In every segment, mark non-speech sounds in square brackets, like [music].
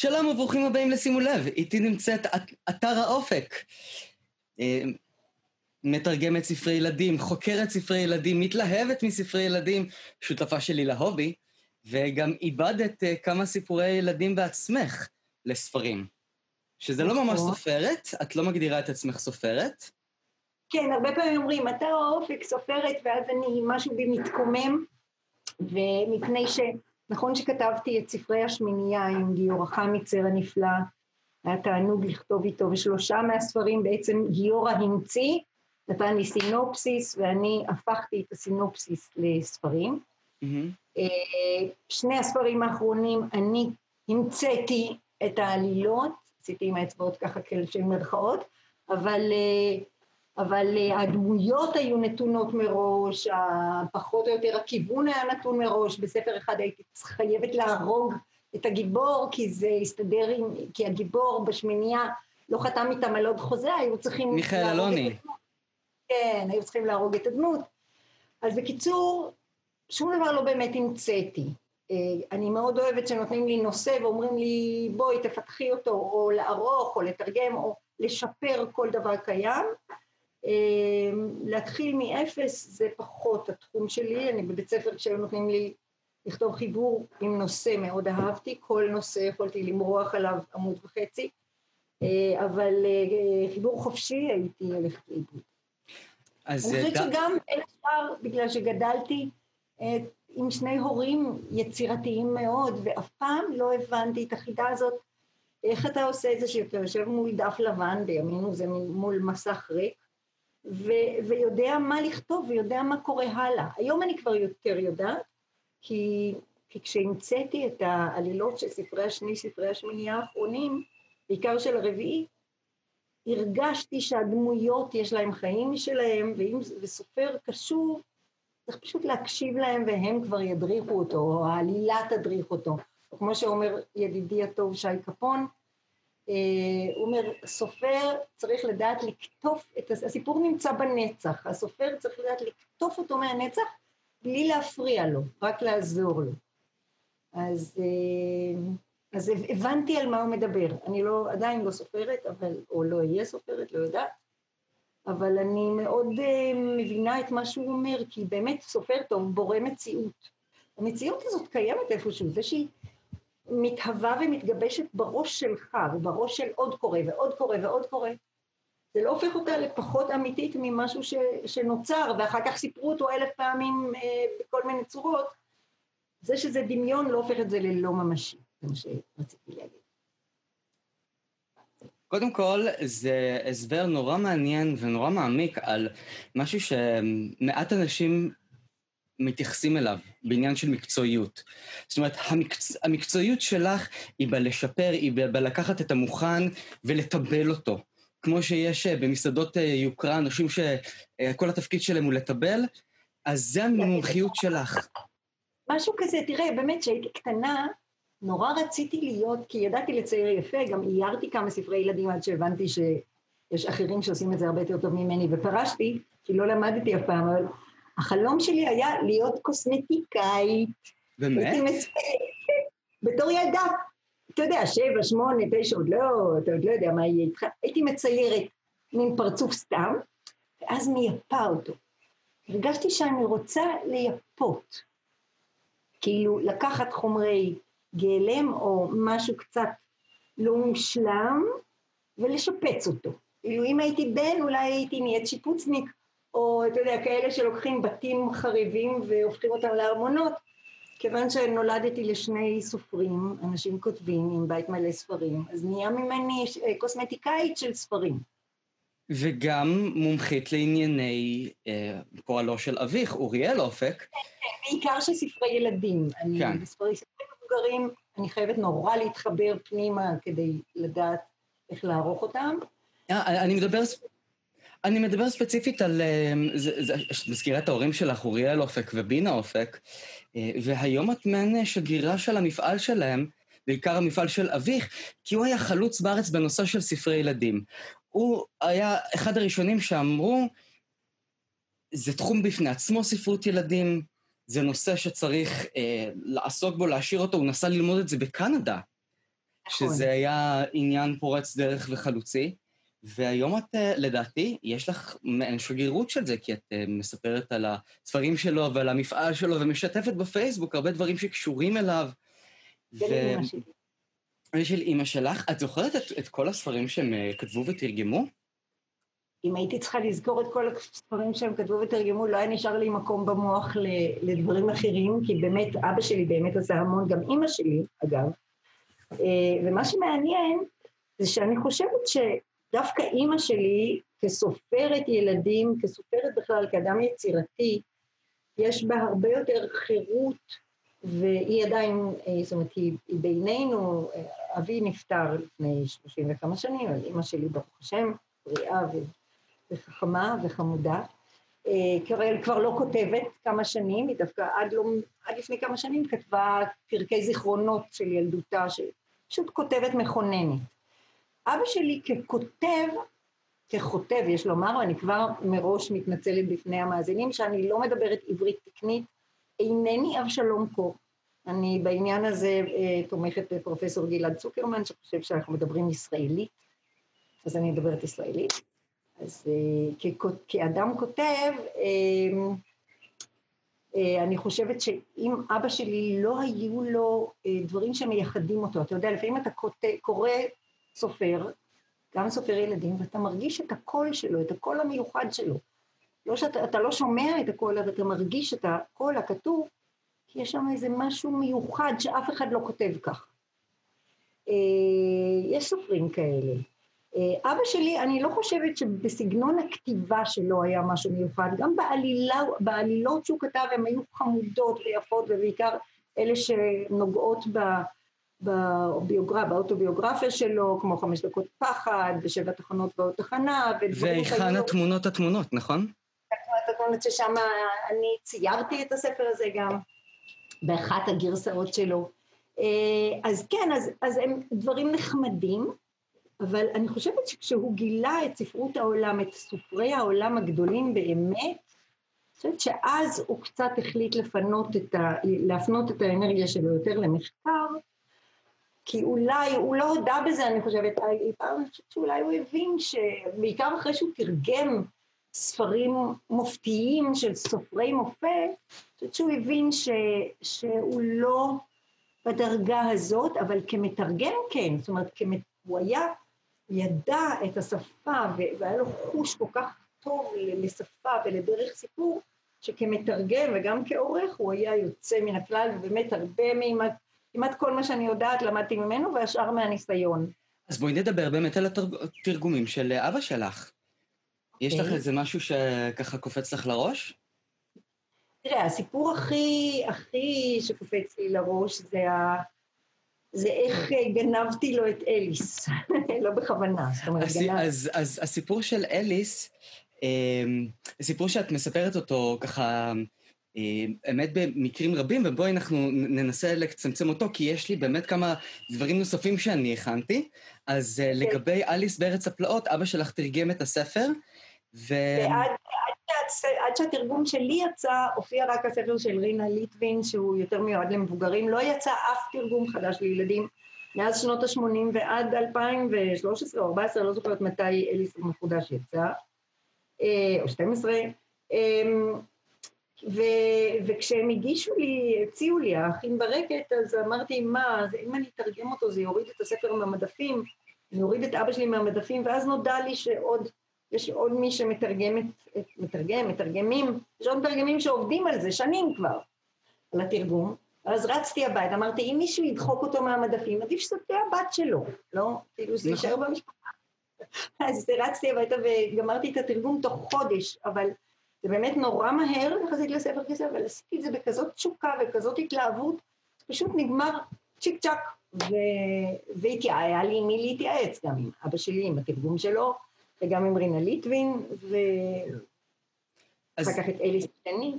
שלום וברוכים הבאים לשימו לב, איתי נמצאת אתר האופק. אה, מתרגמת ספרי ילדים, חוקרת ספרי ילדים, מתלהבת מספרי ילדים, שותפה שלי להובי, וגם איבדת אה, כמה סיפורי ילדים בעצמך לספרים. שזה לא ממש נכון. סופרת, את לא מגדירה את עצמך סופרת. כן, הרבה פעמים אומרים, אתר האופק סופרת, ואז אני, משהו בי מתקומם, ומפני ש... נכון שכתבתי את ספרי השמינייה עם גיורא חמיצר הנפלא, היה תענוג לכתוב איתו, ושלושה מהספרים בעצם גיורא המציא, נתן לי סינופסיס, ואני הפכתי את הסינופסיס לספרים. Mm-hmm. שני הספרים האחרונים, אני המצאתי את העלילות, עשיתי עם האצבעות ככה כאלה של מירכאות, אבל אה, אבל אה, הדמויות היו נתונות מראש, פחות או יותר הכיוון היה נתון מראש, בספר אחד הייתי חייבת להרוג את הגיבור, כי זה הסתדר עם, כי הגיבור בשמינייה לא חתם איתם על עוד חוזה, היו צריכים... מיכאל אלוני. כן, היו צריכים להרוג את הדמות. אז בקיצור, שום דבר לא באמת המצאתי. אה, אני מאוד אוהבת שנותנים לי נושא ואומרים לי, בואי תפתחי אותו, או לערוך, או לתרגם, או לשפר כל דבר קיים. אמ, להתחיל מאפס זה פחות התחום שלי, אני בבית ספר כשהיו נותנים לי לכתוב חיבור עם נושא מאוד אהבתי, כל נושא יכולתי למרוח עליו עמוד וחצי, אה, אבל אה, חיבור חופשי הייתי הולכת לאיבוד. אני חושבת ד... שגם בין השאר, בגלל שגדלתי אה, עם שני הורים יצירתיים מאוד, ואף פעם לא הבנתי את החידה הזאת, איך אתה עושה את זה שאתה יושב מול דף לבן, בימינו זה מול מסך ריק, ו- ויודע מה לכתוב ויודע מה קורה הלאה. היום אני כבר יותר יודעת, כי, כי כשהמצאתי את העלילות של ספרי השני, ספרי השמינייה האחרונים, בעיקר של הרביעי, הרגשתי שהדמויות יש להם חיים משלהם, ואם, וסופר קשור, צריך פשוט להקשיב להם והם כבר ידריכו אותו, או העלילה תדריך אותו. כמו שאומר ידידי הטוב שי קפון, הוא אומר, סופר צריך לדעת לקטוף, את הסיפור נמצא בנצח, הסופר צריך לדעת לקטוף אותו מהנצח בלי להפריע לו, רק לעזור לו. אז, אה, אז הבנתי על מה הוא מדבר. אני לא, עדיין לא סופרת, אבל, או לא אהיה סופרת, לא יודעת, אבל אני מאוד uh, מבינה את מה שהוא אומר, כי באמת סופר טוב בורא מציאות. המציאות הזאת קיימת איפשהו, זה שהיא מתהווה ומתגבשת בראש שלך ובראש של עוד קורא ועוד קורא ועוד קורא, זה לא הופך אותה לפחות אמיתית ממשהו ש, שנוצר ואחר כך סיפרו אותו אלף פעמים אה, בכל מיני צורות, זה שזה דמיון לא הופך את זה ללא ממשי, זה מה שרציתי להגיד. קודם כל, זה הסבר נורא מעניין ונורא מעמיק על משהו שמעט אנשים מתייחסים אליו בעניין של מקצועיות. זאת אומרת, המקצ... המקצועיות שלך היא בלשפר, היא בלקחת את המוכן ולטבל אותו. כמו שיש אה, במסעדות אה, יוקרה אנשים שכל אה, התפקיד שלהם הוא לטבל, אז זה המומחיות שלך. משהו כזה, תראה, באמת, כשהייתי קטנה, נורא רציתי להיות, כי ידעתי לצייר יפה, גם איירתי כמה ספרי ילדים עד שהבנתי שיש אחרים שעושים את זה הרבה יותר טוב ממני, ופרשתי, כי לא למדתי אף פעם, אבל החלום שלי היה להיות קוסמטיקאית. באמת? בתור ילדה. אתה יודע, שבע, שמונה, תשע, עוד לא, אתה עוד לא יודע מה יהיה איתך. הייתי מציירת מין פרצוף סתם, ואז מייפה אותו. הרגשתי שאני רוצה לייפות. כאילו, לקחת חומרי גלם או משהו קצת לא מושלם, ולשפץ אותו. כאילו, אם הייתי בן, אולי הייתי נהיית שיפוצניק, או אתה יודע, כאלה שלוקחים בתים חריבים והופכים אותם לארמונות, כיוון שנולדתי לשני סופרים, אנשים כותבים עם בית מלא ספרים, אז נהיה ממני אה, קוסמטיקאית של ספרים. וגם מומחית לענייני אה, פועלו של אביך, אוריאל אופק. כן, כן, בעיקר של ספרי ילדים. אני כן. בספרי ספרים מבוגרים, אני חייבת נורא להתחבר פנימה כדי לדעת איך לערוך אותם. אה, אני מדבר... אני מדבר ספציפית על... אמ, מזכירה את ההורים שלך, אוריאל אופק ובינה אופק, אה, והיום את מעין שגרירה של המפעל שלהם, בעיקר המפעל של אביך, כי הוא היה חלוץ בארץ בנושא של ספרי ילדים. הוא היה אחד הראשונים שאמרו, זה תחום בפני עצמו ספרות ילדים, זה נושא שצריך אה, לעסוק בו, להשאיר אותו, הוא נסע ללמוד את זה בקנדה. שזה היה עניין פורץ דרך וחלוצי. והיום את, אה, לדעתי, יש לך מעין שגרירות של זה, כי את אה, מספרת על הספרים שלו ועל המפעל שלו, ומשתפת בפייסבוק הרבה דברים שקשורים אליו. זה ו... לאמא שלי. של אימא שלך. את זוכרת את, את כל הספרים שהם אה, כתבו ותרגמו? אם הייתי צריכה לזכור את כל הספרים שהם כתבו ותרגמו, לא היה נשאר לי מקום במוח לדברים אחרים, כי באמת, אבא שלי באמת עשה המון, גם אימא שלי, אגב. ומה שמעניין, זה שאני חושבת ש... דווקא אימא שלי, כסופרת ילדים, כסופרת בכלל, כאדם יצירתי, יש בה הרבה יותר חירות, והיא עדיין, אה, זאת אומרת, היא, היא בינינו, אה, אבי נפטר לפני שלושים וכמה שנים, אבל אימא שלי, ברוך השם, בריאה וחכמה וחמודה. אה, קרל כבר לא כותבת כמה שנים, היא דווקא עד, לא, עד לפני כמה שנים כתבה פרקי זיכרונות של ילדותה, שפשוט כותבת מכוננת. אבא שלי ככותב, ככותב, יש לומר, ואני כבר מראש מתנצלת בפני המאזינים, שאני לא מדברת עברית תקנית, אינני אבשלום קור. אני בעניין הזה אה, תומכת בפרופסור גלעד צוקרמן, שחושב שאנחנו מדברים ישראלית, אז אני מדברת ישראלית. אז אה, כאדם כותב, אה, אה, אני חושבת שאם אבא שלי לא היו לו אה, דברים שמייחדים אותו, אתה יודע, לפעמים אתה קורא סופר, גם סופר ילדים, ואתה מרגיש את הקול שלו, את הקול המיוחד שלו. לא שאתה לא שומע את הקול, אבל אתה מרגיש את הקול הכתוב, כי יש שם איזה משהו מיוחד שאף אחד לא כותב כך. אה, יש סופרים כאלה. אה, אבא שלי, אני לא חושבת שבסגנון הכתיבה שלו היה משהו מיוחד, גם בעלילה, בעלילות שהוא כתב הן היו חמודות ויפות, ובעיקר אלה שנוגעות ב... בביוגרפיה, באוטוביוגרפיה שלו, כמו חמש דקות פחד, ושבע תחנות ועוד תחנה, והיכן התמונות התמונות, נכון? התמונות התמונות ששם אני ציירתי את הספר הזה גם, באחת הגרסאות שלו. אה, אז כן, אז, אז הם דברים נחמדים, אבל אני חושבת שכשהוא גילה את ספרות העולם, את סופרי העולם הגדולים באמת, אני חושבת שאז הוא קצת החליט לפנות את ה... להפנות את האנרגיה שלו יותר למחקר, כי אולי, הוא לא הודה בזה, אני חושבת, פעם אני חושבת שאולי הוא הבין שבעיקר אחרי שהוא תרגם ספרים מופתיים של סופרי מופת, אני חושבת שהוא הבין ש, שהוא לא בדרגה הזאת, אבל כמתרגם כן, זאת אומרת, כמת, הוא היה, ידע את השפה והיה לו חוש כל כך טוב לשפה ולדרך סיפור, שכמתרגם וגם כעורך הוא היה יוצא מן הכלל, ובאמת הרבה מימד כמעט כל מה שאני יודעת למדתי ממנו, והשאר מהניסיון. אז בואי נדבר באמת על התרגומים של אבא שלך. Okay. יש לך אוקיי. איזה משהו שככה קופץ לך לראש? תראה, הסיפור הכי, הכי שקופץ לי לראש זה, ה... זה איך גנבתי לו את אליס, [laughs] לא בכוונה, זאת אומרת, הס... גנב... אז, אז הסיפור של אליס, אמ, סיפור שאת מספרת אותו ככה אה, אמת במקרים רבים, ובואי אנחנו ננסה לצמצם אותו, כי יש לי באמת כמה דברים נוספים שאני הכנתי. אז okay. אה, אוקיי. לגבי אליס בארץ הפלאות, אבא שלך תרגם את הספר, ו... ועד עד, עד שהתרגום שלי יצא, הופיע רק הספר של רינה ליטבין, שהוא יותר מיועד למבוגרים. לא יצא אף תרגום חדש לילדים מאז שנות ה-80 ועד 2013 או 2014, לא זוכרת מתי אליס המחודש יצא, אה, או 12. ו, וכשהם הגישו לי, הציעו לי, האחים ברקת, אז אמרתי, מה, אז אם אני אתרגם אותו זה יוריד את הספר מהמדפים, אני אוריד את אבא שלי מהמדפים, ואז נודע לי שעוד, יש עוד מי שמתרגם, את, מתרגם, מתרגמים, יש עוד מתרגמים שעובדים על זה שנים כבר, על התרגום. אז רצתי הביתה, אמרתי, אם מישהו ידחוק אותו מהמדפים, עדיף שזאת תהיה הבת שלו, לא? כאילו, זה יישאר נכון. במשפחה. [laughs] אז רצתי הביתה וגמרתי את התרגום תוך חודש, אבל זה באמת נורא מהר יחסית לספר כזה, אבל עשיתי את זה בכזאת תשוקה וכזאת התלהבות, פשוט נגמר צ'יק צ'אק, והיה לי מי להתייעץ, גם עם אבא שלי, עם התרגום שלו, וגם עם רינה ליטבין, ואחר כך את אליס קטני.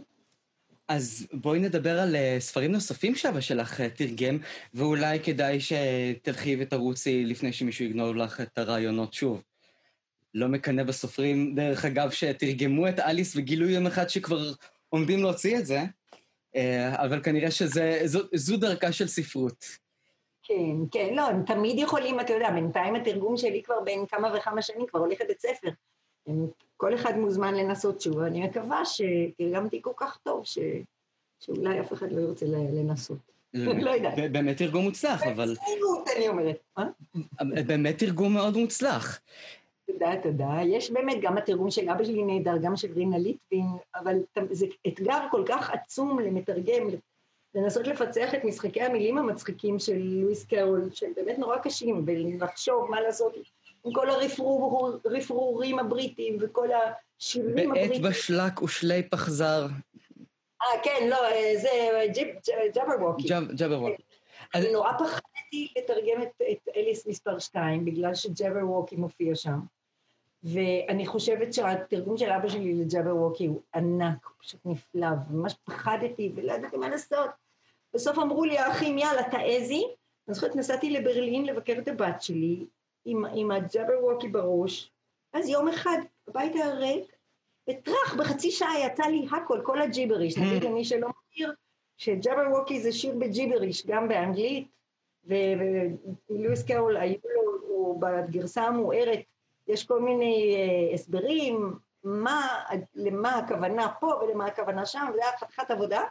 אז בואי נדבר על uh, ספרים נוספים שאבא שלך uh, תרגם, ואולי כדאי שתלכי ותרוצי לפני שמישהו יגנוב לך את הרעיונות שוב. לא מקנא בסופרים, דרך אגב, שתרגמו את אליס וגילו יום אחד שכבר עומדים להוציא את זה, אה, אבל כנראה שזו דרכה של ספרות. כן, כן, לא, הם תמיד יכולים, אתה יודע, בינתיים התרגום שלי כבר בין כמה וכמה שנים, כבר הולך לבית ספר. הם, כל אחד מוזמן לנסות שוב, אני מקווה שתרגמתי כל כך טוב, ש, שאולי אף אחד לא ירצה לנסות. [laughs] לא יודעת. באמת תרגום מוצלח, אבל... בצניעות, אני אומרת. אה? באמת תרגום מאוד מוצלח. תודה, תודה. יש באמת, גם התרגום של אבא שלי נהדר, גם של רינה ליטבין, אבל זה אתגר כל כך עצום למתרגם, לנסות לפצח את משחקי המילים המצחיקים של לואיס קרול, שהם באמת נורא קשים, ולחשוב מה לעשות עם כל הרפרורים הבריטים וכל השירים הבריטים. בעת בשלק ושלי פחזר. אה, כן, לא, זה ג'אברווקי. ג'אברווקי. אני נורא פחדתי לתרגם את אליס מספר 2, בגלל שג'אברווקי מופיע שם. ואני חושבת שהתרגום של אבא שלי לג'אבר ווקי הוא ענק, הוא פשוט נפלא, וממש פחדתי ולא ידעתי מה לעשות. בסוף אמרו לי האחים, יאללה, תעזי. אני זוכרת, נסעתי לברלין לבקר את הבת שלי, עם, עם הג'אבר ווקי בראש, אז יום אחד הבית היה ריק, וטראח, בחצי שעה יצא לי הכל, כל הג'יבריש. Mm. נגיד למי שלא מכיר, שג'אבר ווקי זה שיר בג'יבריש, גם באנגלית, ולואיס קרול, היו לו, בגרסה המוארת, יש כל מיני uh, הסברים, מה, למה הכוונה פה ולמה הכוונה שם, וזה היה חתיכת עבודה,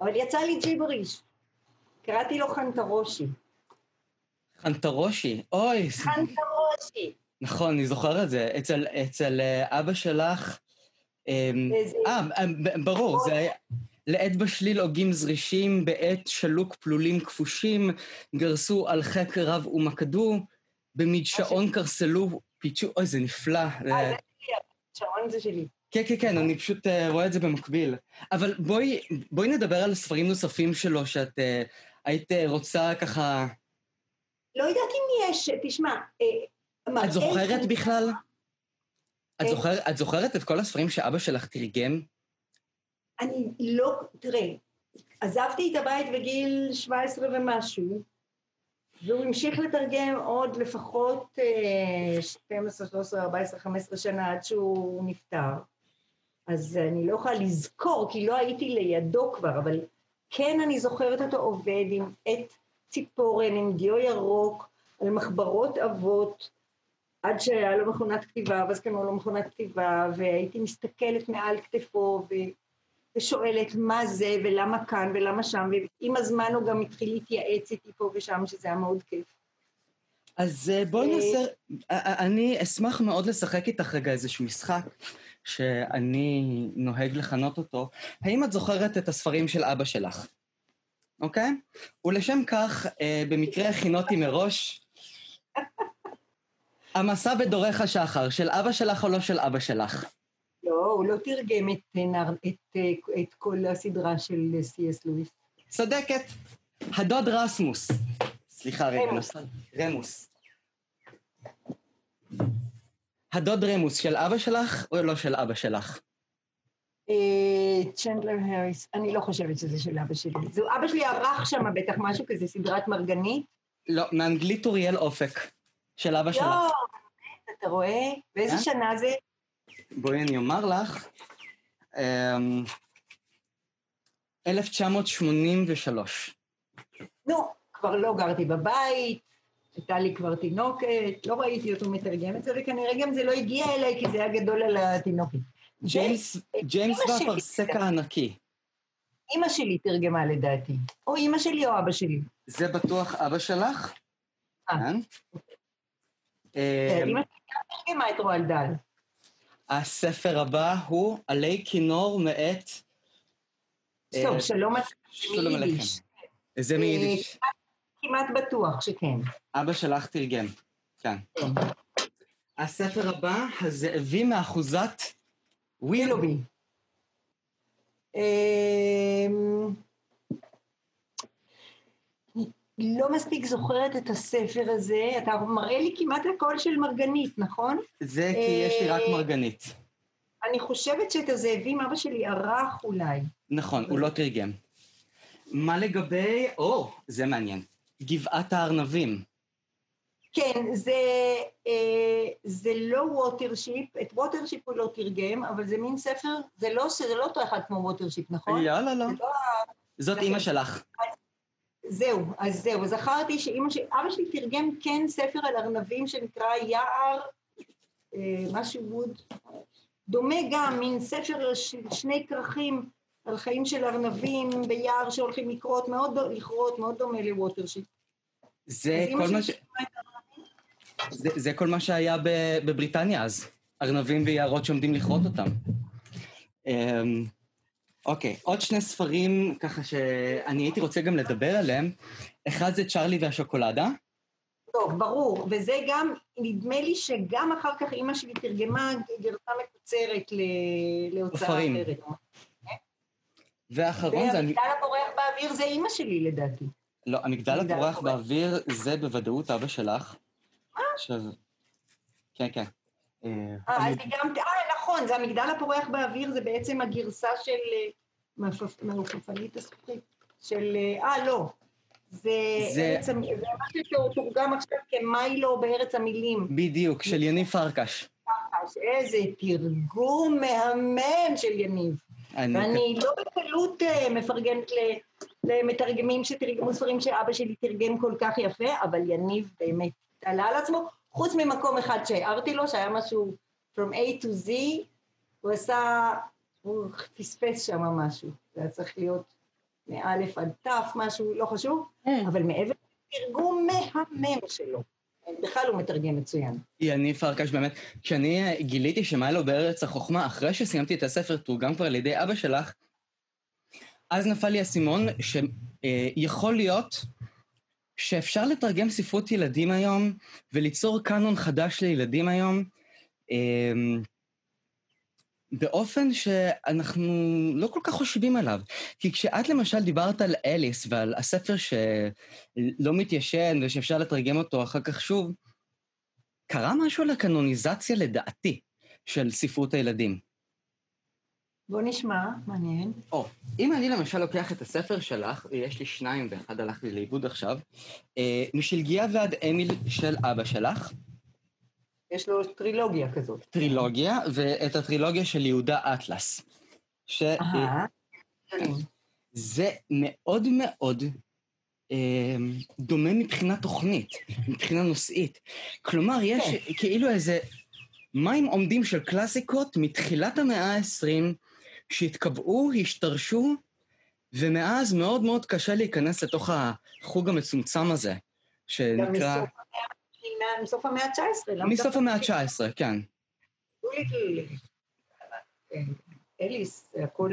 אבל יצא לי ג'יבריש. קראתי לו חנטרושי. חנטרושי, אוי. חנטרושי. נכון, אני זוכר את זה. אצל, אצל uh, אבא שלך... אמ, אה, ברור, זה היה... לעת בשליל הוגים זרישים, בעת שלוק פלולים כפושים, גרסו על חק רב ומקדו, במדשאון קרסלו פיצ'ו, אוי, זה נפלא. אה, זה שלי, השעון זה שלי. כן, כן, כן, אני פשוט uh, רואה את זה במקביל. אבל בואי, בואי נדבר על ספרים נוספים שלו, שאת uh, היית uh, רוצה ככה... לא יודעת אם יש, תשמע... Uh, את זוכרת בכלל? את, זוכר, את זוכרת את כל הספרים שאבא שלך תרגם? אני לא... תראה, עזבתי את הבית בגיל 17 ומשהו, והוא המשיך לתרגם עוד לפחות 12, 13, 14, 15 שנה עד שהוא נפטר. אז אני לא יכולה לזכור, כי לא הייתי לידו כבר, אבל כן אני זוכרת אותו עובד עם עט ציפורן, עם דיו ירוק, על מחברות אבות, עד שהיה לו מכונת כתיבה, ואז קנו לו מכונת כתיבה, והייתי מסתכלת מעל כתפו. ושואלת מה זה ולמה כאן ולמה שם, ועם הזמן הוא גם התחיל להתייעץ איתי פה ושם, שזה היה מאוד כיף. אז אה, בואי אה, נעשה, אה, אני אשמח מאוד לשחק איתך רגע איזשהו משחק שאני נוהג לכנות אותו. האם את זוכרת את הספרים של אבא שלך? אוקיי? ולשם כך, במקרה הכינותי מראש, המסע בדורך השחר, של אבא שלך או לא של אבא שלך? לא, הוא לא תרגם את, את, את כל הסדרה של סי.אס לואיס. צודקת. הדוד רסמוס. סליחה רגע, רמוס. הדוד רמוס של אבא שלך או לא של אבא שלך? אה, צ'נדלר הריס, אני לא חושבת שזה של אבא שלי. זו אבא שלי ערך שם בטח משהו כזה, סדרת מרגנית. לא, מאנגלית אוריאל אופק, של אבא שלך. לא, אתה רואה? באיזה אה? שנה זה? בואי אני אומר לך, 1983. אמ, נו, כבר לא גרתי בבית, הייתה לי כבר תינוקת, לא ראיתי אותו מתרגם את זה, וכנראה גם זה לא הגיע אליי, כי זה היה גדול על התינוקת. ג'יימס, ג'יימס והפרסק הענקי. אימא שלי תרגמה לדעתי, או אימא שלי או אבא שלי. זה בטוח אבא שלך? אה. כן. כן אמ, אימא שלי גם תרגמה את רועל דל. הספר הבא הוא עלי כינור מאת... טוב, אה, שלום עליכם. זה מיידיש. אה, כמעט בטוח שכן. אבא שלך תרגם, כן. כן. הספר הבא, הזאבים מאחוזת ווילובי. לא מספיק זוכרת את הספר הזה, אתה מראה לי כמעט הכל של מרגנית, נכון? זה כי יש לי רק אה, מרגנית. אני חושבת שאת הזאבים אבא שלי ערך אולי. נכון, הוא לא תרגם. מה לגבי, או, זה מעניין, גבעת הארנבים. כן, זה, אה, זה לא Watership, את Watership הוא לא תרגם, אבל זה מין ספר, זה לא, זה לא אותו אחד כמו Watership, נכון? לא, לא, לא. לא זאת אימא שלך. זהו, אז זהו, זכרתי שאימא שלי, אבא שלי תרגם כן ספר על ארנבים שנקרא יער, אה, משהו ווד, דומה גם, מין ספר של שני כרכים על חיים של ארנבים ביער שהולכים לקרות, מאוד, לכרות, מאוד דומה לווטרשיט. זה כל מה ש... זה, זה כל מה שהיה בבריטניה אז, ארנבים ויערות שעומדים לכרות אותם. אוקיי, עוד שני ספרים ככה שאני הייתי רוצה גם לדבר עליהם. אחד זה צ'ארלי והשוקולדה. טוב, ברור, וזה גם, נדמה לי שגם אחר כך אימא שלי תרגמה גרסה מקוצרת להוצאה אחרת. והאחרון זה... והמגדל הפורח באוויר זה אימא שלי לדעתי. לא, המגדל הפורח באוויר זה בוודאות אבא שלך. מה? עכשיו... כן, כן. אה, אה אני גם... אה, נכון, זה המגדל הפורח באוויר, זה בעצם הגרסה של... אה, מהופפנית הזכוכית. של... אה, לא. זה, זה... ארץ זה משהו שתורגם עכשיו כמיילו בארץ המילים. בדיוק, של יניב פרקש. פרקש, איזה תרגום מהמם של יניב. אני... ואני לא בקלות אה, מפרגנת למתרגמים שתרגמו ספרים שאבא שלי תרגם כל כך יפה, אבל יניב באמת עלה על עצמו, חוץ ממקום אחד שהערתי לו, שהיה משהו from A to Z, הוא עשה, הוא פספס שם משהו, זה היה צריך להיות מאלף עד תף, משהו, לא חשוב, כן. אבל מעבר לתרגום מהמם שלו. בכלל הוא מתרגם מצוין. יניב פרקש, באמת, כשאני גיליתי שמיילו בארץ החוכמה, אחרי שסיימתי את הספר, תורגם כבר על ידי אבא שלך, אז נפל לי האסימון שיכול להיות שאפשר לתרגם ספרות ילדים היום וליצור קאנון חדש לילדים היום. באופן שאנחנו לא כל כך חושבים עליו. כי כשאת למשל דיברת על אליס ועל הספר שלא מתיישן ושאפשר לתרגם אותו אחר כך שוב, קרה משהו לקנוניזציה לדעתי של ספרות הילדים. בוא נשמע, מעניין. או, אם אני למשל לוקח את הספר שלך, ויש לי שניים ואחד הלך לי לאיבוד עכשיו, אה, משלגיה ועד אמיל של אבא שלך, יש לו טרילוגיה כזאת. טרילוגיה, ואת הטרילוגיה של יהודה אטלס. ש... זה מאוד מאוד אה, דומה מבחינה תוכנית, מבחינה נושאית. כלומר, יש כן. כאילו איזה מים עומדים של קלאסיקות מתחילת המאה ה-20, שהתקבעו, השתרשו, ומאז מאוד מאוד קשה להיכנס לתוך החוג המצומצם הזה, שנקרא... מסוף המאה ה-19. מסוף המאה ה-19, כן. אליס, הכל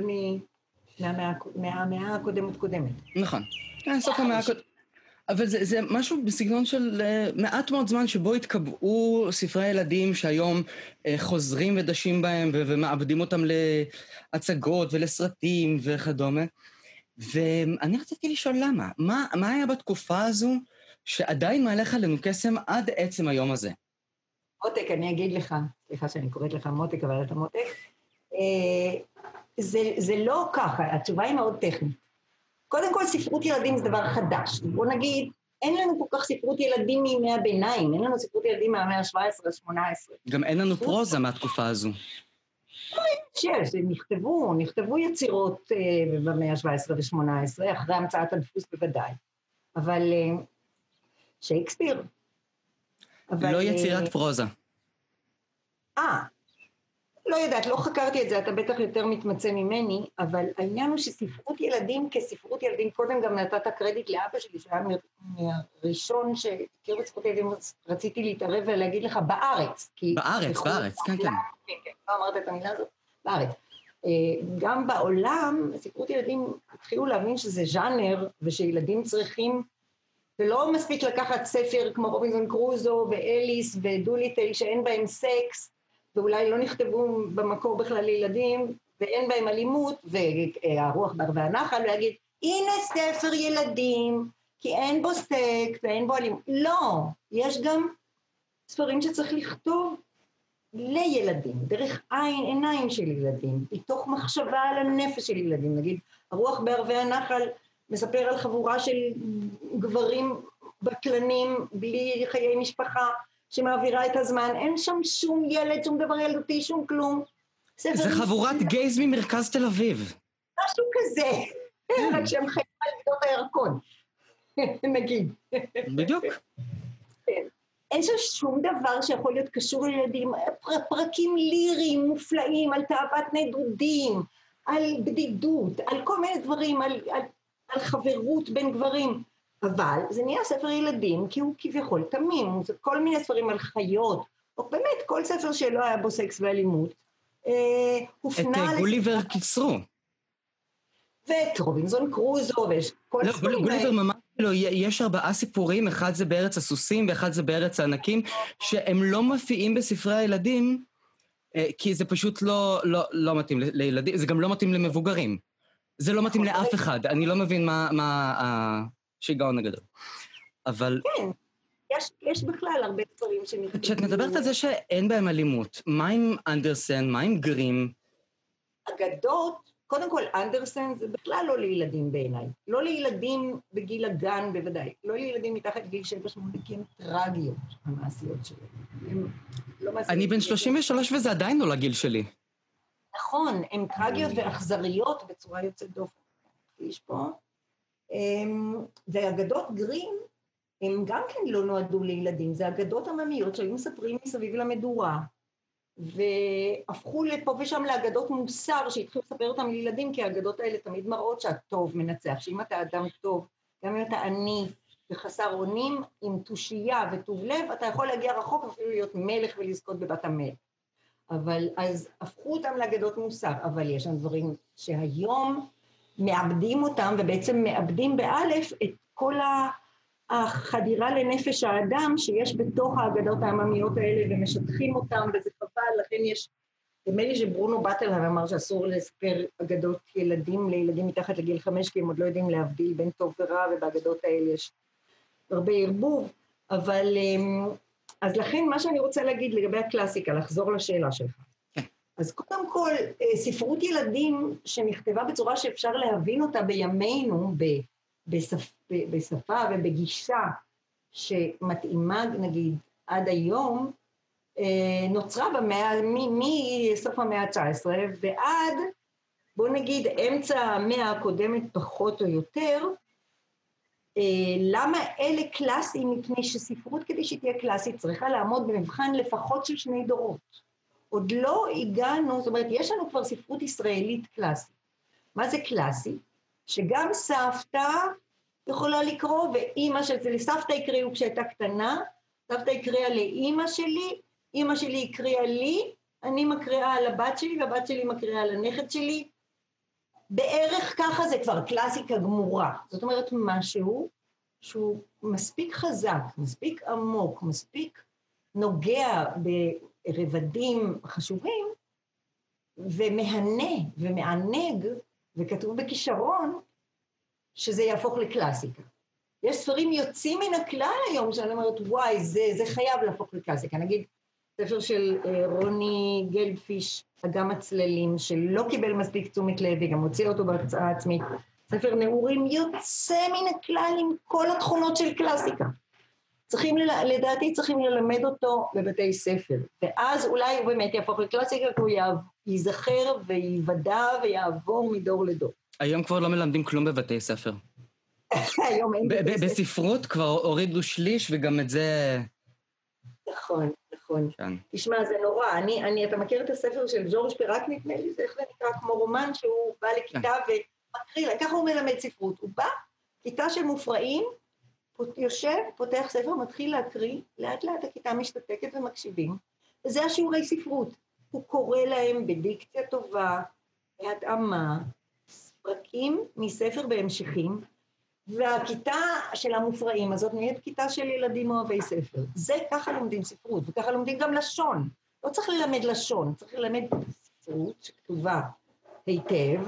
מהמאה הקודמת קודמת. נכון. כן, סוף המאה הקודמת. אבל זה, זה משהו בסגנון של uh, מעט מאוד זמן שבו התקבעו ספרי ילדים שהיום uh, חוזרים ודשים בהם ו- ומעבדים אותם להצגות ולסרטים וכדומה. ואני רציתי לשאול למה. מה, מה היה בתקופה הזו שעדיין מהלך עלינו קסם עד עצם היום הזה. מותק, אני אגיד לך, סליחה שאני קוראת לך מותק, אבל אתה מותק, אה, זה, זה לא ככה, התשובה היא מאוד טכנית. קודם כל, ספרות ילדים זה דבר חדש. בוא נגיד, אין לנו כל כך ספרות ילדים מימי הביניים, אין לנו ספרות ילדים מהמאה ה-17-18. גם אין לנו פרוזה מהתקופה הזו. לא, יש, נכתבו, נכתבו יצירות uh, במאה ה-17 ו-18, אחרי המצאת הדפוס בוודאי. אבל שייקספיר. לא יצירת אה, פרוזה. אה, לא יודעת, לא חקרתי את זה, אתה בטח יותר מתמצא ממני, אבל העניין הוא שספרות ילדים כספרות ילדים, קודם גם נתת קרדיט לאבא שלי, שהיה מהראשון שהכיר בספרות ילדים, רציתי להתערב ולהגיד לך בארץ. בארץ, בארץ, כן, כן. כן, כן, לא אמרת את המילה הזאת? בארץ. אה, גם בעולם, ספרות ילדים התחילו להבין שזה ז'אנר, ושילדים צריכים זה לא מספיק לקחת ספר כמו רובינזון קרוזו ואליס ודוליטל שאין בהם סקס ואולי לא נכתבו במקור בכלל לילדים ואין בהם אלימות והרוח בערבי הנחל ולהגיד הנה ספר ילדים כי אין בו סקס ואין בו אלימות. לא, יש גם ספרים שצריך לכתוב לילדים, דרך עין, עיניים של ילדים, מתוך מחשבה על הנפש של ילדים, נגיד הרוח בערבי הנחל מספר על חבורה של גברים בטלנים בלי חיי משפחה שמעבירה את הזמן, אין שם שום ילד, שום דבר ילדותי, שום כלום. זה חבורת גייז ממרכז תל אביב. משהו כזה, כן. רק שהם חיים על גדות הירקון. [laughs] נגיד. בדיוק. כן. אין שם שום דבר שיכול להיות קשור לילדים, פר, פרקים ליריים מופלאים על תאוות נדודים, על בדידות, על כל מיני דברים, על, על, על חברות בין גברים. אבל זה נהיה ספר ילדים כי הוא כביכול תמים, זה כל מיני ספרים על חיות, או באמת כל ספר שלא היה בו סקס ואלימות. אה, את אה, גוליבר קיצרו. ואת רובינזון קרוזו, ויש כל לא, הספרים גוליבר ממש לא, יש ארבעה סיפורים, אחד זה בארץ הסוסים ואחד זה בארץ הענקים, שהם לא מופיעים בספרי הילדים, אה, כי זה פשוט לא, לא, לא מתאים לילדים, זה גם לא מתאים למבוגרים. זה לא מתאים לאף אחד, אני לא מבין מה, השיגעון הגדול. אבל... כן, יש, יש בכלל הרבה דברים שמתקדמים. כשאת מדברת על זה שאין בהם אלימות, מה עם אנדרסן, מה עם גרים? אגדות קודם כל, אנדרסן זה בכלל לא לילדים בעיניי. לא לילדים בגיל הגן בוודאי. לא לילדים מתחת לגיל 7-8, כי הן טרגיות, המעשיות שלהם. לא אני בן 33 וזה עדיין לא לגיל שלי. נכון, הן טרגיות ואכזריות בצורה יוצאת דופן. יש פה. אמ, ואגדות גרים, הם גם כן לא נועדו לילדים, זה אגדות עממיות שהיו מספרים מסביב למדורה. והפכו לפה ושם לאגדות מוסר שהתחילו לספר אותם לילדים, כי האגדות האלה תמיד מראות שהטוב מנצח, שאם אתה אדם טוב, גם אם אתה עני וחסר אונים, עם תושייה וטוב לב, אתה יכול להגיע רחוק ואפילו להיות מלך ולזכות בבת המלך. אבל אז הפכו אותם לאגדות מוסר, אבל יש שם דברים שהיום מאבדים אותם, ובעצם מאבדים באלף את כל. החדירה לנפש האדם שיש בתוך האגדות העממיות האלה ומשטחים אותם וזה חבל, לכן יש, נדמה לי שברונו באטלהר אמר שאסור לספר אגדות ילדים לילדים מתחת לגיל חמש כי הם עוד לא יודעים להבדיל בין טוב ורע ובאגדות האלה יש הרבה ערבוב, אבל אמ, אז לכן מה שאני רוצה להגיד לגבי הקלאסיקה, לחזור לשאלה שלך. כן. אז קודם כל, אה, ספרות ילדים שנכתבה בצורה שאפשר להבין אותה בימינו, ב... בשפ, בשפה ובגישה שמתאימה נגיד עד היום, אה, נוצרה במאה, מסוף המאה ה-19 ועד, בוא נגיד, אמצע המאה הקודמת פחות או יותר, למה אלה קלאסיים? מפני שספרות כדי שהיא תהיה קלאסית צריכה לעמוד במבחן לפחות של שני דורות. עוד לא הגענו, זאת אומרת, יש לנו כבר ספרות ישראלית קלאסית. מה זה קלאסי? שגם סבתא יכולה לקרוא, ואימא של זה, לסבתא הקריאו כשהייתה קטנה, סבתא הקריאה לאימא שלי, אימא שלי הקריאה לי, אני מקריאה לבת שלי, והבת שלי מקריאה לנכד שלי. בערך ככה זה כבר קלאסיקה גמורה. זאת אומרת, משהו שהוא מספיק חזק, מספיק עמוק, מספיק נוגע ברבדים חשובים, ומהנה ומענג וכתוב בכישרון, שזה יהפוך לקלאסיקה. יש ספרים יוצאים מן הכלל היום, שאני אומרת, וואי, זה, זה חייב להפוך לקלאסיקה. נגיד, ספר של uh, רוני גלדפיש, אגם הצללים, שלא קיבל מספיק תשומת לב, וגם הוציא אותו בהרצאה עצמית. ספר נעורים יוצא מן הכלל עם כל התכונות של קלאסיקה. צריכים, לדעתי צריכים ללמד אותו בבתי ספר, ואז אולי הוא באמת יהפוך לקלאסיקה, כי הוא ייזכר וייוודע ויעבור מדור לדור. היום כבר לא מלמדים כלום בבתי ספר. [laughs] היום אין בבתי ספר. בספרות כבר הורידו שליש, וגם את זה... נכון, נכון. כן. תשמע, זה נורא. אני, אני, אתה מכיר את הספר של ג'ורג' פירק, נדמה לי? זה איך זה נקרא? כמו רומן שהוא בא לכיתה כן. ומקריא ככה הוא מלמד ספרות. הוא בא, כיתה של מופרעים, יושב, פותח ספר, מתחיל להקריא, לאט לאט הכיתה משתתקת ומקשיבים, וזה השיעורי ספרות. הוא קורא להם בדיקציה טובה, בהתאמה, פרקים מספר בהמשכים, והכיתה של המופרעים הזאת נהיית כיתה של ילדים אוהבי ספר. זה ככה לומדים ספרות, וככה לומדים גם לשון. לא צריך ללמד לשון, צריך ללמד ספרות שכתובה היטב,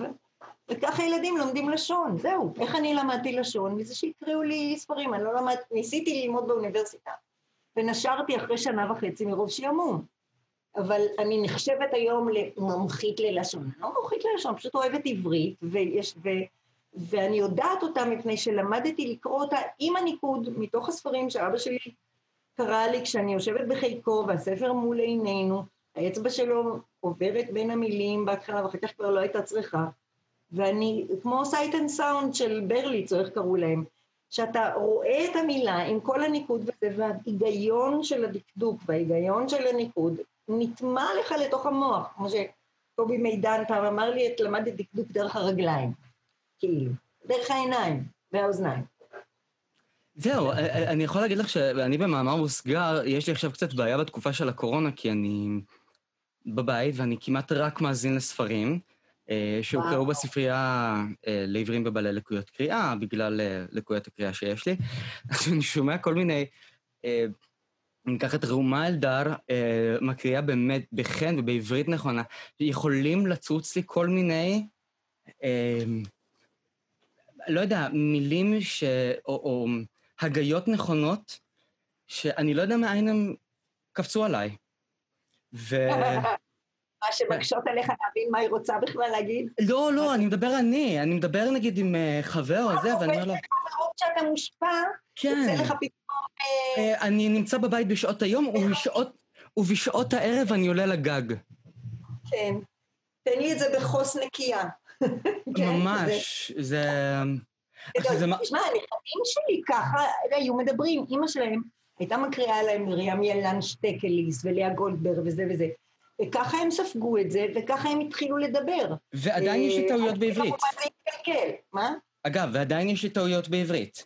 וככה ילדים לומדים לשון, זהו. איך אני למדתי לשון? מזה שהקריאו לי ספרים, אני לא למדתי, ניסיתי ללמוד באוניברסיטה, ונשרתי אחרי שנה וחצי מרוב שעמום. אבל אני נחשבת היום למומחית ללשון. אני לא מומחית ללשון, פשוט אוהבת עברית, ויש, ו, ואני יודעת אותה מפני שלמדתי לקרוא אותה עם הניקוד מתוך הספרים שאבא שלי קרא לי כשאני יושבת בחיקו והספר מול עינינו, האצבע שלו עוברת בין המילים בהתחלה ואחר כך כבר לא הייתה צריכה, ואני, כמו Sight and Sound של ברליץ, או איך קראו להם, שאתה רואה את המילה עם כל הניקוד וזה, וההיגיון של הדקדוק וההיגיון של הניקוד נטמע לך לתוך המוח, כמו שקובי מידן פעם אמר לי, את למדת דקדוק דרך הרגליים, כאילו, דרך העיניים והאוזניים. זהו, אני יכול להגיד לך שאני במאמר מוסגר, יש לי עכשיו קצת בעיה בתקופה של הקורונה, כי אני בבית ואני כמעט רק מאזין לספרים. אה, שהוקראו בספרייה אה, לעברים בבעלי לקויות קריאה, בגלל אה, לקויות הקריאה שיש לי. [laughs] אז אני שומע כל מיני... אני אקח את ראומה אלדר, מקריאה באמת בחן ובעברית נכונה, יכולים לצוץ לי כל מיני, לא יודע, מילים ש... או, או הגיות נכונות, שאני לא יודע מאין הם קפצו עליי. ו... [laughs] מה שמקשות עליך להבין מה היא רוצה בכלל להגיד? לא, לא, אני מדבר אני, אני מדבר נגיד עם אה, חבר או זה, ואני אומר לו... מרוב שאתה מושפע, כן. יוצא לך פתאום... אה, אה, אני נמצא בבית בשעות היום, ובשעות הערב אני עולה לגג. כן. תן לי את זה בחוס נקייה. כן, ממש, זה... תשמע, הנכדים שלי ככה היו מדברים, אימא שלהם הייתה מקריאה להם מרים ילן שטקליס ולאה גולדברג וזה וזה. וככה הם ספגו את זה, וככה הם התחילו לדבר. ועדיין יש לי טעויות אה, בעברית. מה? אגב, ועדיין יש לי טעויות בעברית.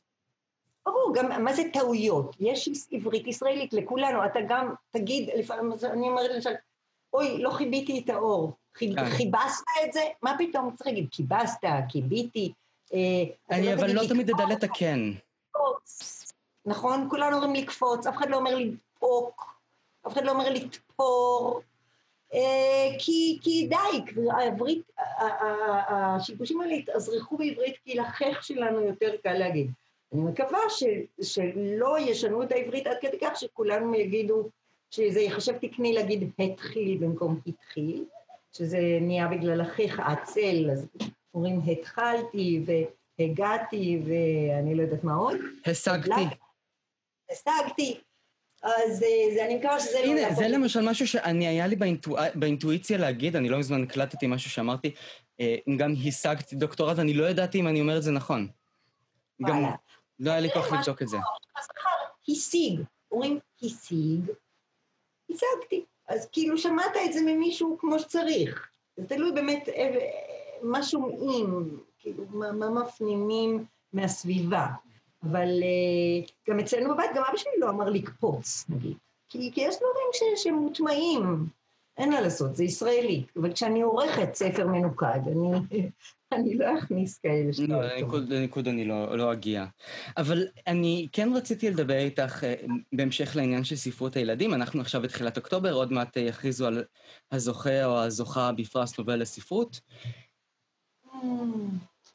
ברור, גם מה זה טעויות? יש עברית ישראלית לכולנו, אתה גם תגיד, לפעמים אני אומרת למשל, אוי, לא חיביתי את האור. כן. חיבסת את זה? מה פתאום צריך להגיד? כיבסת, כיביתי. אה, אני אבל לא תמיד אדע לתקן. נכון? כולנו אומרים לקפוץ, אף אחד לא אומר לדפוק, אף אחד לא אומר לתפור. אה, כי, כי די, העברית, השיבושים האלה התאזרחו בעברית כי לחך שלנו יותר קל להגיד. אני מקווה ש, שלא ישנו את העברית עד כדי כך שכולנו יגידו שזה ייחשב תקני להגיד התחיל במקום התחיל, שזה נהיה בגלל החך עצל, אז אומרים התחלתי והגעתי ואני לא יודעת מה עוד. השגתי. השגתי. אז אה, זה, אני מקווה שזה לא... הנה, זה למשל משהו שאני, היה לי באינטואצ... באינטואיציה להגיד, אני לא מזמן הקלטתי משהו שאמרתי, אה, גם השגתי דוקטורט, אני לא ידעתי אם אני אומר את זה נכון. גם לא היה לי כוח לבדוק את זה. השיג, אומרים השיג, השגתי. אז כאילו שמעת את זה ממישהו כמו שצריך. זה תלוי באמת אה, מה שומעים, כאילו, מה מפנימים מהסביבה. אבל uh, גם אצלנו בבית, גם אבא שלי לא אמר לקפוץ, נגיד. כי, כי יש דברים ש, שמוטמעים, אין מה לעשות, זה ישראלי. אבל כשאני עורכת ספר מנוקד, אני, אני לא אכניס כאלה שאלות. לא, לניקוד, לניקוד אני לא, לא אגיע. אבל אני כן רציתי לדבר איתך uh, בהמשך לעניין של ספרות הילדים. אנחנו עכשיו בתחילת אוקטובר, עוד מעט uh, יכריזו על הזוכה או הזוכה בפרס נובל לספרות.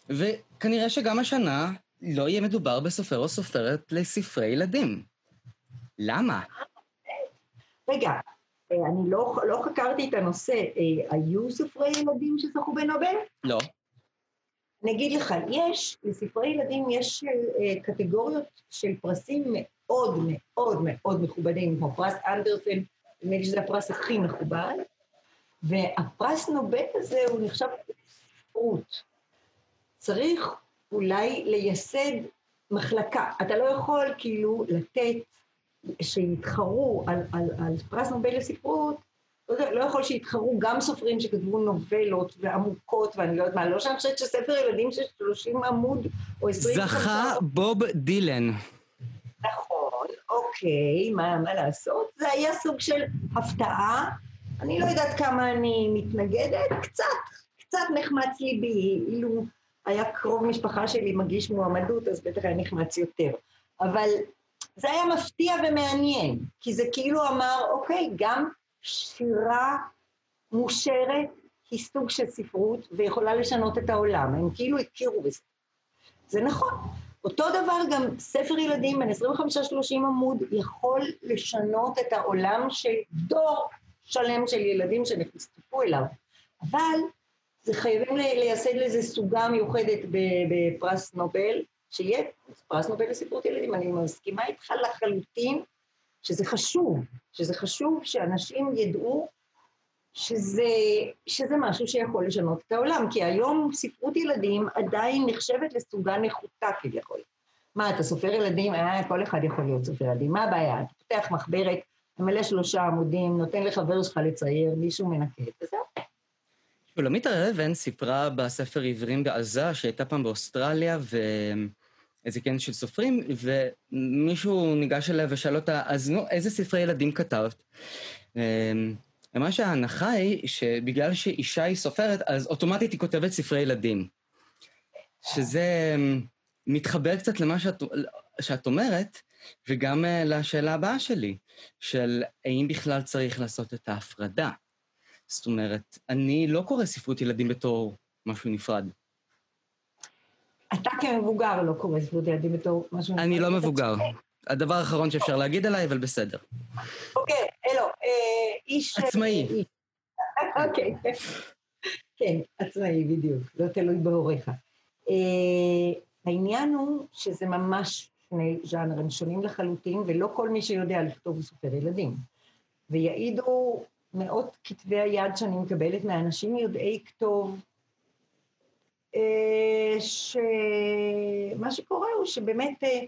וכנראה שגם השנה לא יהיה מדובר בסופר או סופרת לספרי ילדים. למה? רגע, אה, אני לא, לא חקרתי את הנושא. אה, היו ספרי ילדים שזכו בנובל? לא. אני אגיד לך, יש, לספרי ילדים יש אה, קטגוריות של פרסים מאוד מאוד מאוד מכובדים, כמו פרס אנדרסן, נדמה לי שזה הפרס הכי מכובד, והפרס נובל הזה הוא נחשב לספרות. צריך אולי לייסד מחלקה. אתה לא יכול כאילו לתת, שיתחרו על, על, על פרס נובל לספרות, לא, יודע, לא יכול שיתחרו גם סופרים שכתבו נובלות ועמוקות ואני לא יודעת מה, לא שאני חושבת שספר ילדים של 30 עמוד או 20... זכה בוב דילן. נכון, אוקיי, מה, מה לעשות? זה היה סוג של הפתעה. אני לא יודעת כמה אני מתנגדת, קצת, קצת נחמץ ליבי, אילו היה קרוב משפחה שלי מגיש מועמדות, אז בטח היה נחמץ יותר. אבל זה היה מפתיע ומעניין, כי זה כאילו אמר, אוקיי, גם שירה מושרת היא סוג של ספרות ויכולה לשנות את העולם, הם כאילו הכירו בזה. זה נכון. אותו דבר גם ספר ילדים בין 25-30 עמוד יכול לשנות את העולם של דור שלם של ילדים שנחשפו אליו. אבל זה חייבים לייסד לזה סוגה מיוחדת בפרס נובל, שיהיה פרס נובל לספרות ילדים. אני מסכימה איתך לחלוטין שזה חשוב, שזה חשוב שאנשים ידעו שזה, שזה משהו שיכול לשנות את העולם, כי היום ספרות ילדים עדיין נחשבת לסוגה נחותה כביכול. מה, אתה סופר ילדים? אה, כל אחד יכול להיות סופר ילדים. מה הבעיה? אתה פותח מחברת, ממלא שלושה עמודים, נותן לחבר שלך לצייר, מישהו מנקה, וזהו. שולמית הר אבן סיפרה בספר עיוורים בעזה, שהייתה פעם באוסטרליה, ואיזה כנס של סופרים, ומישהו ניגש אליה ושאל אותה, אז נו, איזה ספרי ילדים כתבת? אמ, אמרה שההנחה היא שבגלל שאישה היא סופרת, אז אוטומטית היא כותבת ספרי ילדים. שזה אמ, מתחבר קצת למה שאת, שאת אומרת, וגם אה, לשאלה הבאה שלי, של האם בכלל צריך לעשות את ההפרדה. זאת אומרת, אני לא קורא ספרות ילדים בתור משהו נפרד. אתה כמבוגר לא קורא ספרות ילדים בתור משהו נפרד. אני לא מבוגר. הדבר האחרון שאפשר להגיד עליי, אבל בסדר. אוקיי, אלו, אה, איש... עצמאי. [laughs] אוקיי. כן, עצמאי, בדיוק. לא תלוי בהוריך. אה, העניין הוא שזה ממש שני ז'אנרים שונים לחלוטין, ולא כל מי שיודע לכתוב הוא סופר ילדים. ויעידו מאות כתבי היד שאני מקבלת מאנשים יודעי כתוב, אה, שמה שקורה הוא שבאמת אה,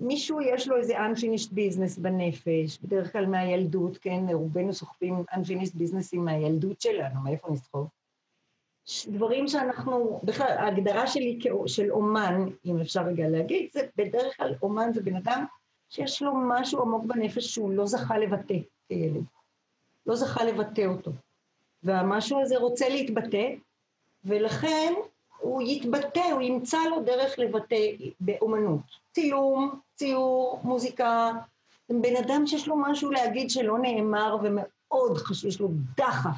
מישהו יש לו איזה unfinished business בנפש, בדרך כלל מהילדות, כן, רובנו סוחבים unfinished businessים מהילדות שלנו, מאיפה נסחוב? דברים שאנחנו, בכלל, ההגדרה שלי של אומן, אם אפשר רגע להגיד, זה בדרך כלל אומן זה בן אדם שיש לו משהו עמוק בנפש שהוא לא זכה לבטא כילד. לא זכה לבטא אותו. והמשהו הזה רוצה להתבטא, ולכן הוא יתבטא, הוא ימצא לו דרך לבטא באומנות. צילום, ציור, מוזיקה. בן אדם שיש לו משהו להגיד שלא נאמר ומאוד חשוב, יש לו דחף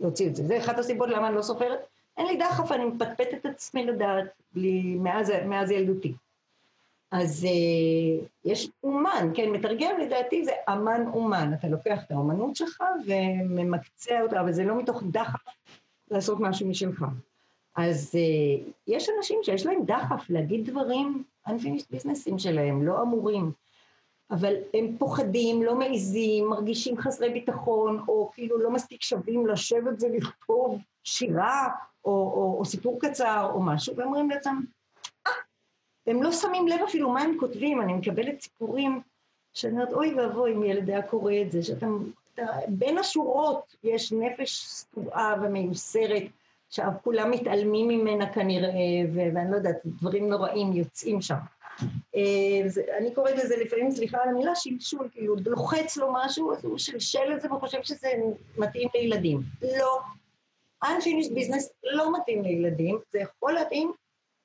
להוציא את זה. זה אחת הסיבות למה אני לא סופרת. אין לי דחף, אני מפטפטת את עצמי לדעת בלי, מאז, מאז ילדותי. אז uh, יש אומן, כן, מתרגם לדעתי זה אמן אומן. אתה לוקח את האומנות שלך וממקצע אותה, אבל זה לא מתוך דחף לעשות משהו משלך. אז uh, יש אנשים שיש להם דחף להגיד דברים, unfinished businessים שלהם, לא אמורים. אבל הם פוחדים, לא מעיזים, מרגישים חסרי ביטחון, או כאילו לא מספיק שווים לשבת ולכתוב שירה, או, או, או סיפור קצר, או משהו, והם אומרים לעצמם, אה, והם לא שמים לב אפילו מה הם כותבים, אני מקבלת סיפורים שאני אומרת, אוי ואבוי אם ילד היה קורא את זה, שאתה, אתה, בין השורות יש נפש סטועה ומיוסרת, עכשיו כולם מתעלמים ממנה כנראה, ואני לא יודעת, דברים נוראים יוצאים שם. אה, אני קוראת לזה לפעמים, סליחה על המילה, שלשול, כאילו לוחץ לו משהו, אז הוא שלשל את זה וחושב שזה מתאים לילדים. לא. unfinished business לא מתאים לילדים, זה יכול להתאים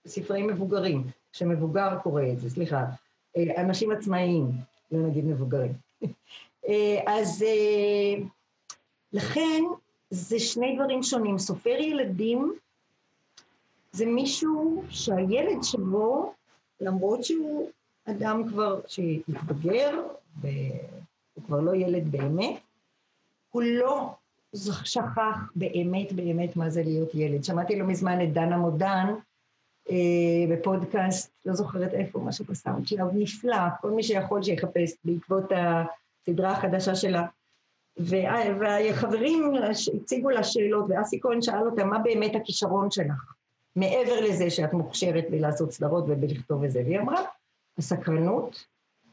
לספרי מבוגרים, כשמבוגר קורא את זה, סליחה. אה, אנשים עצמאיים, לא נגיד מבוגרים. אה, אז לכן זה שני דברים שונים. סופר ילדים זה מישהו שהילד שבו למרות שהוא אדם כבר שהתבגר, והוא כבר לא ילד באמת, הוא לא שכח באמת באמת מה זה להיות ילד. שמעתי לא מזמן את דנה מודן אה, בפודקאסט, לא זוכרת איפה, משהו בסאונד שלה, הוא נפלא, כל מי שיכול שיחפש בעקבות הסדרה החדשה שלה. והחברים הציגו לה שאלות, ואסי כהן שאל אותה, מה באמת הכישרון שלך? מעבר לזה שאת מוכשרת בלעשות סדרות ובלכתוב את זה. והיא אמרה, הסקרנות,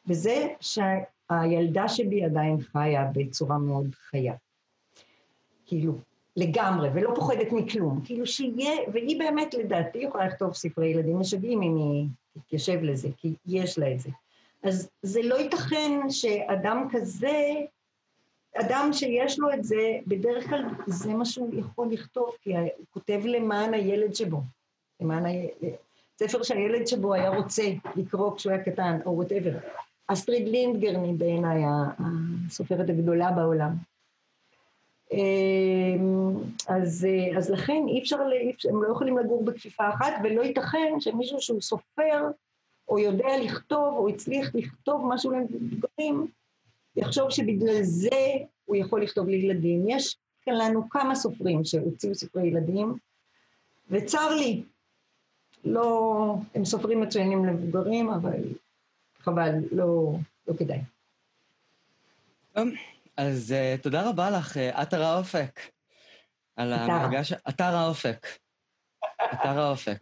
וזה שהילדה שבי עדיין חיה בצורה מאוד חיה. כאילו, לגמרי, ולא פוחדת מכלום. כאילו שיהיה, והיא באמת לדעתי יכולה לכתוב ספרי ילדים משגעים אם היא תתיישב לזה, כי יש לה את זה. אז זה לא ייתכן שאדם כזה, אדם שיש לו את זה, בדרך כלל זה מה שהוא יכול לכתוב, כי הוא כותב למען הילד שבו. למען ה... ספר שהילד שבו היה רוצה לקרוא כשהוא היה קטן, או whatever. אסטריד לינדגרן היא בעיניי הסופרת הגדולה בעולם. אמ, אז, אז לכן אי אפשר, הם לא יכולים לגור בכפיפה אחת, ולא ייתכן שמישהו שהוא סופר, או יודע לכתוב, או הצליח לכתוב משהו למבוגרים, יחשוב שבגלל זה הוא יכול לכתוב לילדים. יש לנו כמה סופרים שהוציאו ספרי ילדים, וצר לי לא, הם סופרים מצוינים למבוגרים, אבל חבל, לא, לא כדאי. אז uh, תודה רבה לך, uh, אתר האופק, על המפגש... אתר האופק. אתר האופק.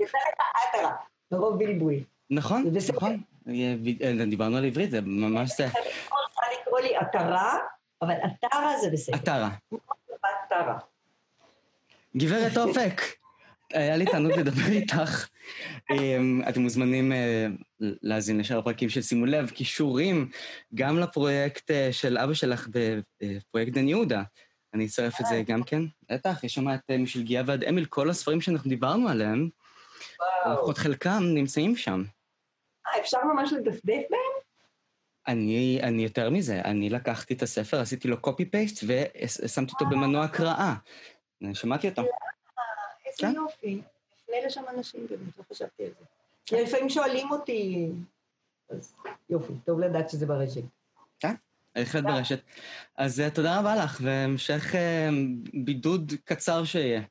אתר, ברוב בלבוי. נכון, זה בסדר. נכון. אה, דיברנו על עברית, זה ממש זה. אתה יכול לקרוא לי עטרה, אבל עטרה זה בסדר. עטרה. גברת [laughs] אופק, היה לי תענוג לדבר איתך. אמ, אתם מוזמנים אה, להאזין לשאר הפרקים של שימו לב, כישורים גם לפרויקט אה, של אבא שלך בפרויקט דן יהודה. אני אצרף את זה גם כן. בטח, יש שם את אה, משל גיאה ועד אמיל, כל הספרים שאנחנו דיברנו עליהם. לפחות חלקם נמצאים שם. אה, אפשר ממש לדפדף בהם? אני, אני יותר מזה, אני לקחתי את הספר, עשיתי לו קופי פייסט ושמתי אותו במנוע הקראה. שמעתי אותו. איזה כן. יופי. נפנה לשם אנשים באמת, לא חשבתי על זה. כי לפעמים שואלים אותי, אז יופי, טוב לדעת שזה ברשת. בהחלט ברשת. אז אה, תודה רבה לך, והמשך אה, בידוד קצר שיהיה.